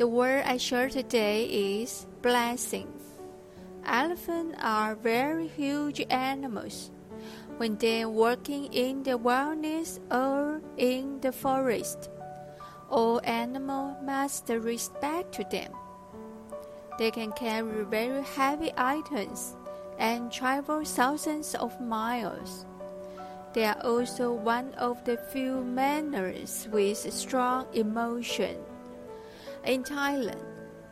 The word I share today is blessing. Elephants are very huge animals. When they're working in the wilderness or in the forest, all animals must respect to them. They can carry very heavy items and travel thousands of miles. They are also one of the few mammals with strong emotion. In Thailand,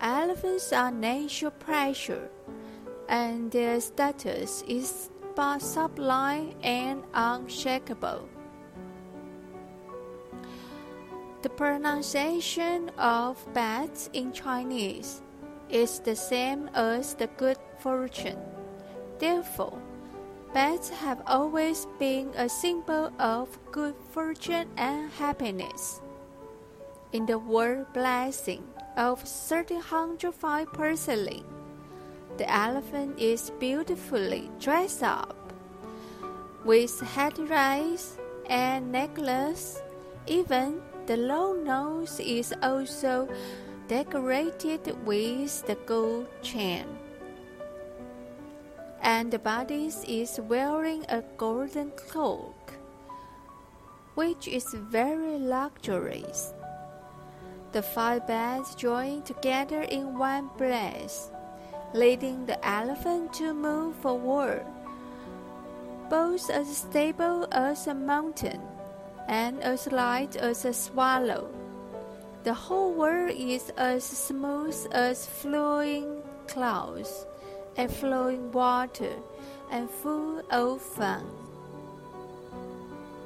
elephants are national pressure, and their status is sublime and unshakable. The pronunciation of bats in Chinese is the same as the good fortune. Therefore, bats have always been a symbol of good fortune and happiness. In the word blessing of 1305 porcelain, the elephant is beautifully dressed up with head headdress and necklace. Even the long nose is also decorated with the gold chain. And the body is wearing a golden cloak, which is very luxurious. The five beds join together in one place, leading the elephant to move forward, both as stable as a mountain and as light as a swallow. The whole world is as smooth as flowing clouds and flowing water and full of fun.